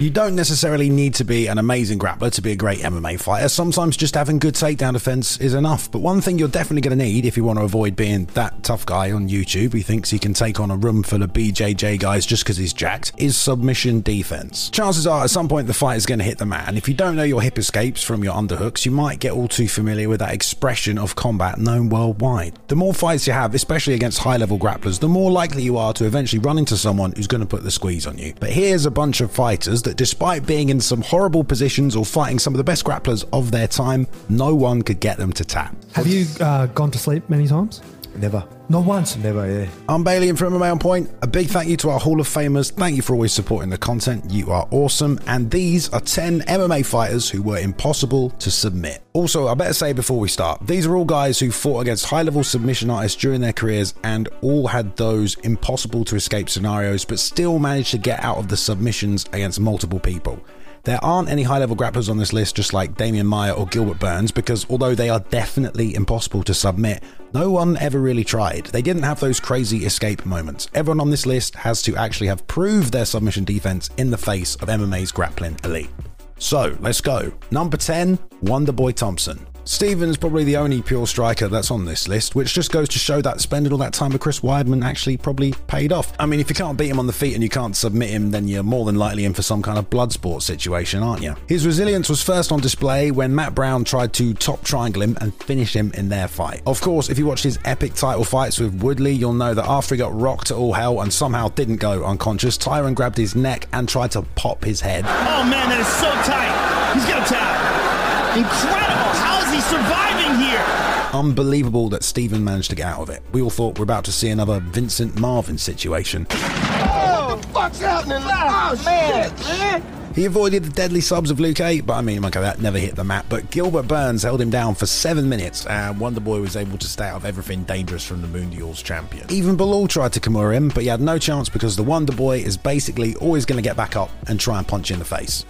You don't necessarily need to be an amazing grappler to be a great MMA fighter. Sometimes just having good takedown defense is enough. But one thing you're definitely going to need if you want to avoid being that tough guy on YouTube who thinks he can take on a room full of BJJ guys just because he's jacked is submission defense. Chances are at some point the fight is going to hit the mat. And if you don't know your hip escapes from your underhooks, you might get all too familiar with that expression of combat known worldwide. The more fights you have, especially against high level grapplers, the more likely you are to eventually run into someone who's going to put the squeeze on you. But here's a bunch of fighters that, despite being in some horrible positions or fighting some of the best grapplers of their time, no one could get them to tap. Have you uh, gone to sleep many times? Never. Not once. Never, yeah. I'm Bailey and from MMA on Point. A big thank you to our Hall of Famers. Thank you for always supporting the content. You are awesome. And these are 10 MMA fighters who were impossible to submit. Also, I better say before we start, these are all guys who fought against high level submission artists during their careers and all had those impossible to escape scenarios, but still managed to get out of the submissions against multiple people. There aren't any high level grapplers on this list, just like Damian Maia or Gilbert Burns, because although they are definitely impossible to submit, no one ever really tried. They didn't have those crazy escape moments. Everyone on this list has to actually have proved their submission defense in the face of MMA's grappling elite. So let's go. Number 10, Wonderboy Thompson. Steven's probably the only pure striker that's on this list, which just goes to show that spending all that time with Chris Weidman actually probably paid off. I mean, if you can't beat him on the feet and you can't submit him, then you're more than likely in for some kind of blood sport situation, aren't you? His resilience was first on display when Matt Brown tried to top triangle him and finish him in their fight. Of course, if you watched his epic title fights with Woodley, you'll know that after he got rocked to all hell and somehow didn't go unconscious, Tyron grabbed his neck and tried to pop his head. Oh man, that is so tight. He's gonna tap. Incredible. How is he surviving here? Unbelievable that Steven managed to get out of it. We all thought we're about to see another Vincent Marvin situation. Oh, fuck's happening? Oh, man, man. He avoided the deadly subs of Luque, but I mean, okay, that never hit the mat. But Gilbert Burns held him down for seven minutes, and Wonderboy was able to stay out of everything dangerous from the Mundial's champion. Even Belal tried to Kimura him, but he had no chance because the Wonderboy is basically always going to get back up and try and punch you in the face.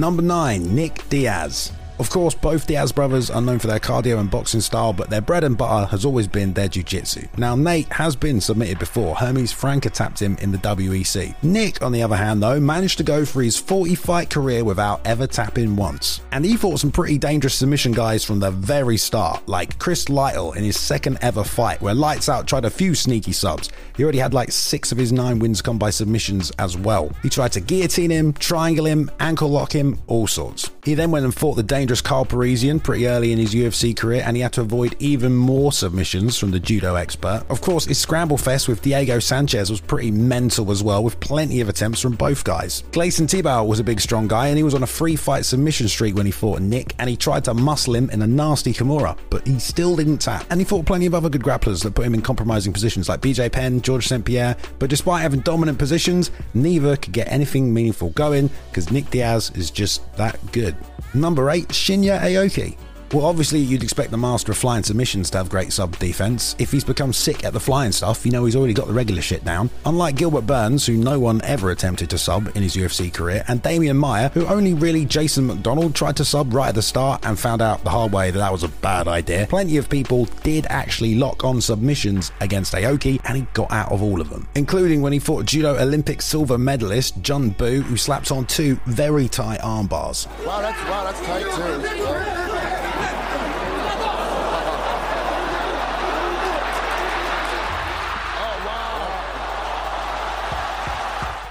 Number 9, Nick Diaz. Of course, both Diaz brothers are known for their cardio and boxing style, but their bread and butter has always been their jiu-jitsu. Now, Nate has been submitted before. Hermes Franca tapped him in the WEC. Nick, on the other hand, though, managed to go for his 40-fight career without ever tapping once. And he fought some pretty dangerous submission guys from the very start, like Chris Lytle in his second ever fight, where Lights Out tried a few sneaky subs. He already had like six of his nine wins come by submissions as well. He tried to guillotine him, triangle him, ankle lock him, all sorts. He then went and fought the dangerous Karo Parisyan pretty early in his UFC career, and he had to avoid even more submissions from the judo expert. Of course, his scramble fest with Diego Sanchez was pretty mental as well, with plenty of attempts from both guys. Gleison Tibau was a big, strong guy, and he was on a free fight submission streak when he fought Nick, and he tried to muscle him in a nasty Kimura, but he still didn't tap. And he fought plenty of other good grapplers that put him in compromising positions like BJ Penn, George St. Pierre, but despite having dominant positions, neither could get anything meaningful going because Nick Diaz is just that good. Number 8, Shinya Aoki. Well, obviously, you'd expect the master of flying submissions to have great sub defense. If he's become sick at the flying stuff, you know he's already got the regular shit down. Unlike Gilbert Burns, who no one ever attempted to sub in his UFC career, and Damian Maia, who only really Jason MacDonald tried to sub right at the start and found out the hard way that that was a bad idea. Plenty of people did actually lock on submissions against Aoki, and he got out of all of them, including when he fought judo Olympic silver medalist John Boo, who slapped on two very tight arm bars. Wow, that's, wow, that's tight, too.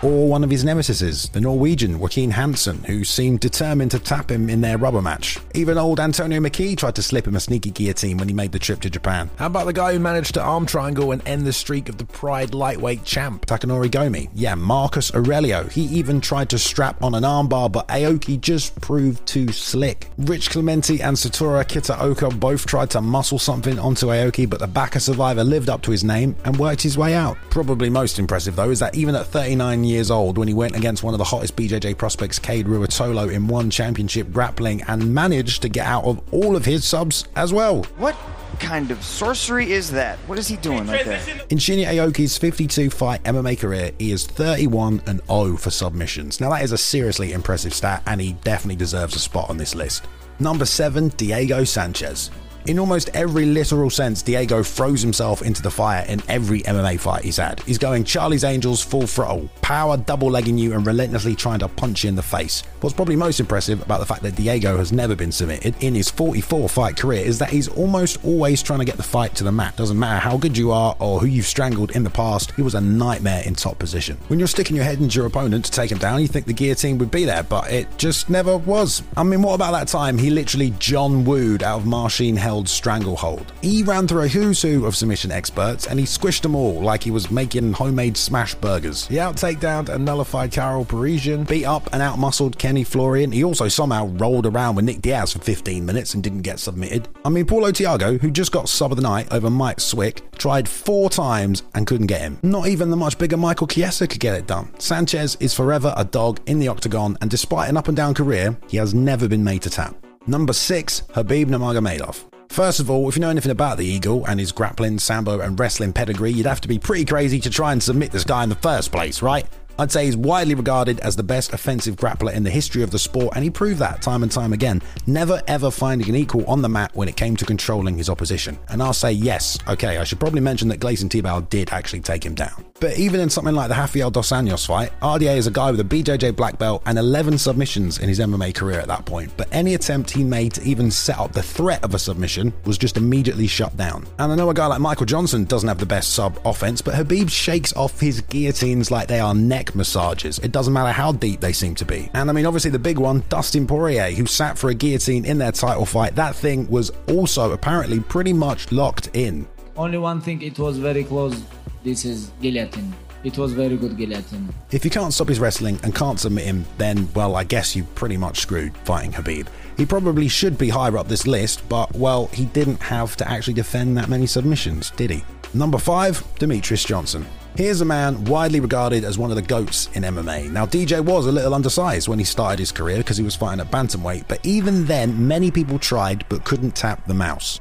Or one of his nemesis, the Norwegian Joachim Hansen, who seemed determined to tap him in their rubber match. Even old Antonio McKee tried to slip him a sneaky guillotine when he made the trip to Japan. How about the guy who managed to arm triangle and end the streak of the Pride lightweight champ, Takanori Gomi? Yeah, Marcus Aurelio. He even tried to strap on an armbar, but Aoki just proved too slick. Rich Clemente and Satoru Kitaoka both tried to muscle something onto Aoki, but the Baka survivor lived up to his name and worked his way out. Probably most impressive, though, is that even at 39 years old when he went against one of the hottest BJJ prospects, Cade Ruotolo, in one championship grappling and managed to get out of all of his subs as well. What kind of sorcery is that? What is he doing right there? In Shinya Aoki's 52 fight MMA career, he is 31 and 0 for submissions. Now, that is a seriously impressive stat, and he definitely deserves a spot on this list. Number 7, Diego Sanchez. In almost every literal sense, Diego throws himself into the fire in every MMA fight he's had. He's going Charlie's Angels full throttle, power double legging you and relentlessly trying to punch you in the face. What's probably most impressive about the fact that Diego has never been submitted in his 44 fight career is that he's almost always trying to get the fight to the mat. Doesn't matter how good you are or who you've strangled in the past, he was a nightmare in top position. When you're sticking your head into your opponent to take him down, you think the guillotine would be there, but it just never was. I mean, what about that time he literally John Wooed out of Marcin Held's stranglehold? He ran through a who's who of submission experts and he squished them all like he was making homemade smash burgers. He out takedowned and nullified Karo Parisyan, beat up and outmuscled Kenny Florian. He also somehow rolled around with Nick Diaz for 15 minutes and didn't get submitted. I mean, Paulo Thiago, who just got sub of the night over Mike Swick, tried four times and couldn't get him. Not even the much bigger Michael Chiesa could get it done. Sanchez is forever a dog in the octagon, and despite an up and down career, he has never been made to tap. Number six, Khabib Nurmagomedov. First of all, if you know anything about the Eagle and his grappling, sambo, and wrestling pedigree, you'd have to be pretty crazy to try and submit this guy in the first place, right? I'd say he's widely regarded as the best offensive grappler in the history of the sport, and he proved that time and time again, never ever finding an equal on the mat when it came to controlling his opposition. And I'll say yes, okay, I should probably mention that Gleison Tibau did actually take him down. But even in something like the Rafael Dos Anjos fight, RDA is a guy with a BJJ black belt and 11 submissions in his MMA career at that point. But any attempt he made to even set up the threat of a submission was just immediately shut down. And I know a guy like Michael Johnson doesn't have the best sub offense, but Khabib shakes off his guillotines like they are neck massages. It doesn't matter how deep they seem to be. And I mean, obviously, the big one, Dustin Poirier, who sat for a guillotine in their title fight, that thing was also apparently pretty much locked in. Only one thing, it was very close. This is guillotine. It was very good guillotine. If you can't stop his wrestling and can't submit him, then, well, I guess you pretty much screwed fighting Khabib. He probably should be higher up this list, but, well, he didn't have to actually defend that many submissions, did he? Number 5, Demetrious Johnson. Here's a man widely regarded as one of the GOATs in MMA. Now, DJ was a little undersized when he started his career because he was fighting at Bantamweight, but even then, many people tried but couldn't tap the mouse.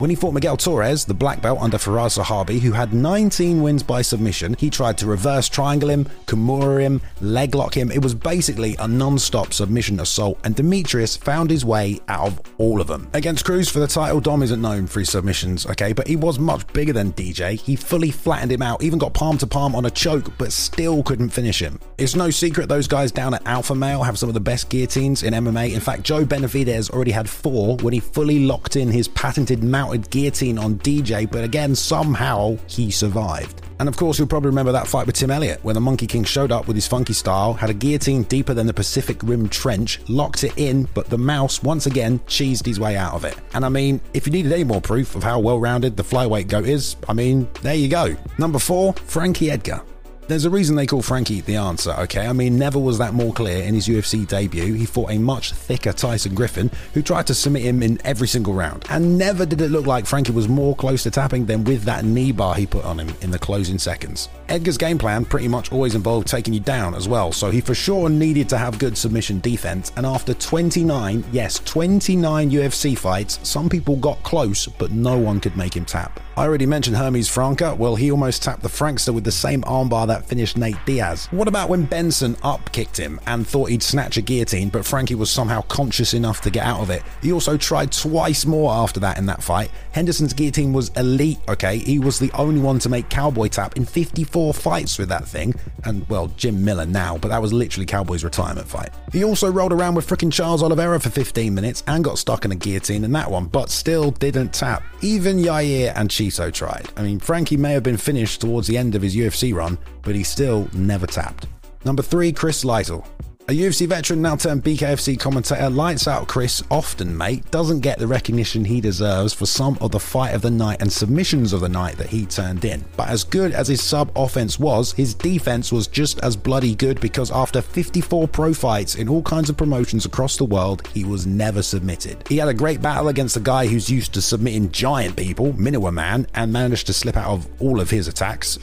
When he fought Miguel Torres, the black belt under Faraz Sahabi, who had 19 wins by submission, he tried to reverse triangle him, Kimura him, leg lock him. It was basically a non stop submission assault, and Demetrious found his way out of all of them. Against Cruz for the title, Dom isn't known for his submissions, okay, but he was much bigger than DJ. He fully flattened him out, even got palm to palm on a choke, but still couldn't finish him. It's no secret those guys down at Alpha Male have some of the best guillotines in MMA. In fact, Joe Benavidez already had four when he fully locked in his patented mounted guillotine on DJ, but again, somehow he survived. And of course, you'll probably remember that fight with Tim Elliott, where the Monkey King showed up with his funky style, had a guillotine deeper than the Pacific Rim Trench, locked it in, but the mouse once again cheesed his way out of it. And I mean, if you needed any more proof of how well rounded the flyweight goat is, I mean, there you go. Number four, Frankie Edgar. There's a reason they call Frankie the answer, okay? I mean, never was that more clear in his UFC debut. He fought a much thicker Tyson Griffin, who tried to submit him in every single round. And never did it look like Frankie was more close to tapping than with that knee bar he put on him in the closing seconds. Edgar's game plan pretty much always involved taking you down as well, so he for sure needed to have good submission defense. And after 29, yes, 29 UFC fights, some people got close, but no one could make him tap. I already mentioned Hermes Franca. Well, he almost tapped the Frankster with the same armbar that finished Nate Diaz. What about when Benson up kicked him and thought he'd snatch a guillotine, but Frankie was somehow conscious enough to get out of it? He also tried twice more after that in that fight. Henderson's guillotine was elite, okay? He was the only one to make Cowboy tap in 54 fights with that thing. And, well, Jim Miller now, but that was literally Cowboy's retirement fight. He also rolled around with freaking Charles Oliveira for 15 minutes and got stuck in a guillotine in that one, but still didn't tap. Even Yair and Chito tried. I mean, Frankie may have been finished towards the end of his UFC run, but he still never tapped. Number 3, Chris Lytle. A UFC veteran now turned BKFC commentator, lights out Chris, often mate, doesn't get the recognition he deserves for some of the fight of the night and submissions of the night that he turned in. But as good as his sub offense was, his defense was just as bloody good because after 54 pro fights in all kinds of promotions across the world, he was never submitted. He had a great battle against a guy who's used to submitting giant people, Minowa Man, and managed to slip out of all of his attacks.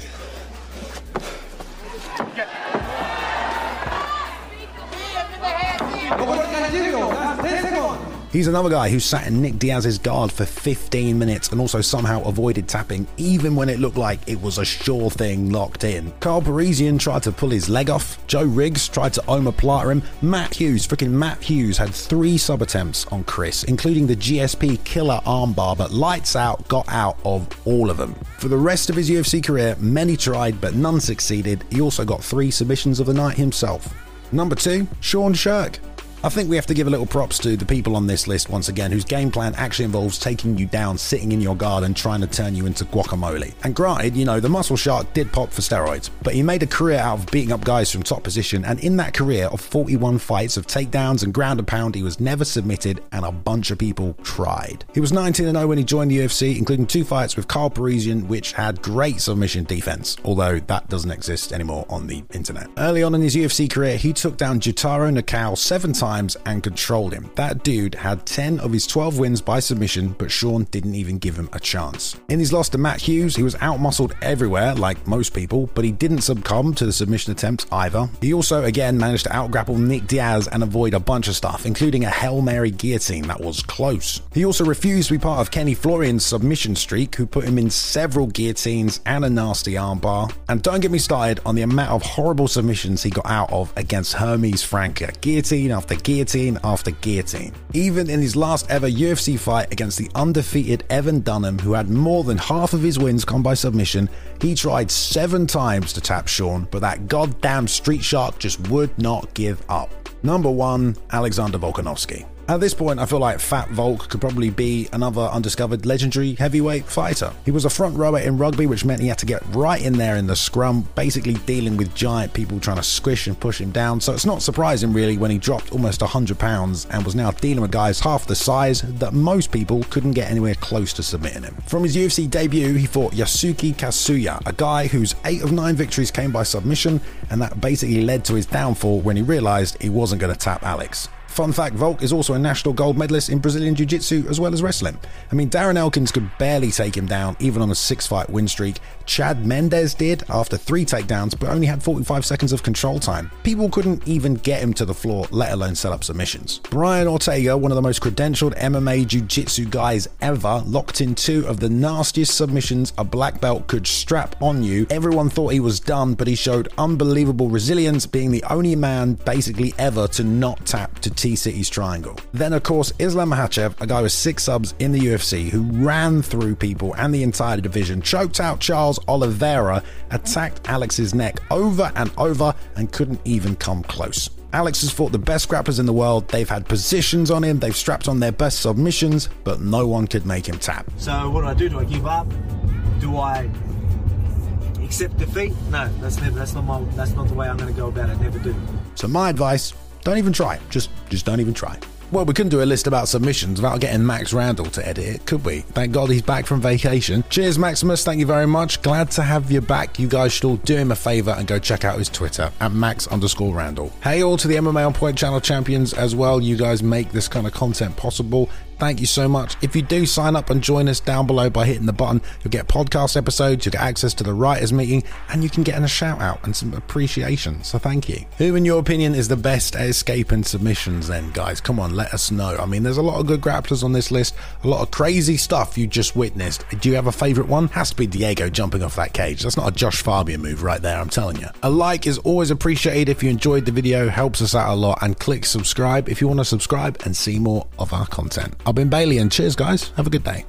He's another guy who sat in Nick Diaz's guard for 15 minutes and also somehow avoided tapping, even when it looked like it was a sure thing locked in. Karo Parisyan tried to pull his leg off. Joe Riggs tried to omoplata him. Matt Hughes, freaking Matt Hughes, had three sub attempts on Chris, including the GSP killer armbar, but lights out got out of all of them. For the rest of his UFC career, many tried, but none succeeded. He also got three submissions of the night himself. Number two, Sean Sherk. I think we have to give a little props to the people on this list once again whose game plan actually involves taking you down, sitting in your guard, and trying to turn you into guacamole. And granted, you know, the muscle shark did pop for steroids, but he made a career out of beating up guys from top position, and in that career of 41 fights of takedowns and ground and pound, he was never submitted, and a bunch of people tried. He was 19 0 when he joined the UFC, including two fights with Karo Parisyan, which had great submission defense, although that doesn't exist anymore on the internet. Early on in his UFC career, he took down Jutaro Nakao seven times times and controlled him. That dude had 10 of his 12 wins by submission, but Sean didn't even give him a chance. In his loss to Matt Hughes, he was outmuscled everywhere, like most people, but he didn't succumb to the submission attempts either. He also, again, managed to outgrapple Nick Diaz and avoid a bunch of stuff, including a Hail Mary guillotine that was close. He also refused to be part of Kenny Florian's submission streak, who put him in several guillotines and a nasty armbar. And don't get me started on the amount of horrible submissions he got out of against Hermes Franca. Guillotine after guillotine after guillotine. Even in his last ever UFC fight against the undefeated Evan Dunham, who had more than half of his wins come by submission, he tried seven times to tap Sean, but that goddamn street shark just would not give up. Number one, Alexander Volkanovski. At this point, I feel like Fat Volk could probably be another undiscovered legendary heavyweight fighter. He was a front rower in rugby, which meant he had to get right in there in the scrum, basically dealing with giant people trying to squish and push him down. So it's not surprising, really, when he dropped almost 100 pounds and was now dealing with guys half the size that most people couldn't get anywhere close to submitting him. From his UFC debut, he fought Yusuke Kasuya, a guy whose eight of nine victories came by submission, and that basically led to his downfall when he realized he wasn't going to tap Alex. Fun fact Volk is also a national gold medalist in Brazilian Jiu Jitsu as well as wrestling. I mean, Darren Elkins could barely take him down, even on a six fight win streak. Chad Mendes did after three takedowns, but only had 45 seconds of control time. People couldn't even get him to the floor, let alone set up submissions. Brian Ortega, one of the most credentialed MMA Jiu Jitsu guys ever, locked in two of the nastiest submissions a black belt could strap on you. Everyone thought he was done, but he showed unbelievable resilience, being the only man basically ever to not tap to T City's triangle. Then, of course, Islam Makhachev, a guy with six subs in the UFC who ran through people and the entire division, choked out Charles Oliveira, attacked Alex's neck over and over, and couldn't even come close. Alex has fought the best grapplers in the world. They've had positions on him, they've strapped on their best submissions, but no one could make him tap. So, what do I do? Do I give up? Do I accept defeat? No, that's never. That's not my. That's not the way I'm going to go about it. Never do. So my advice: don't even try. Just, just don't even try. Well, we couldn't do a list about submissions without getting Max Randall to edit it, could we? Thank God he's back from vacation. Cheers, Maximus. Thank you very much. Glad to have you back. You guys should all do him a favor and go check out his Twitter at Max underscore Randall. Hey, all to the MMA on Point channel champions as well. You guys make this kind of content possible. Thank you so much. If you do sign up and join us down below by hitting the button, you'll get podcast episodes, you'll get access to the writers' meeting, and you can get a shout out and some appreciation. So thank you. Who, in your opinion, is the best at escaping submissions then, guys? Come on, let us know. I mean, there's a lot of good grapplers on this list, a lot of crazy stuff you just witnessed. Do you have a favourite one? Has to be Diego jumping off that cage. That's not a Josh Fabian move right there, I'm telling you. A like is always appreciated if you enjoyed the video, helps us out a lot, and click subscribe if you want to subscribe and see more of our content. I've been Bailey, and cheers, guys. Have a good day.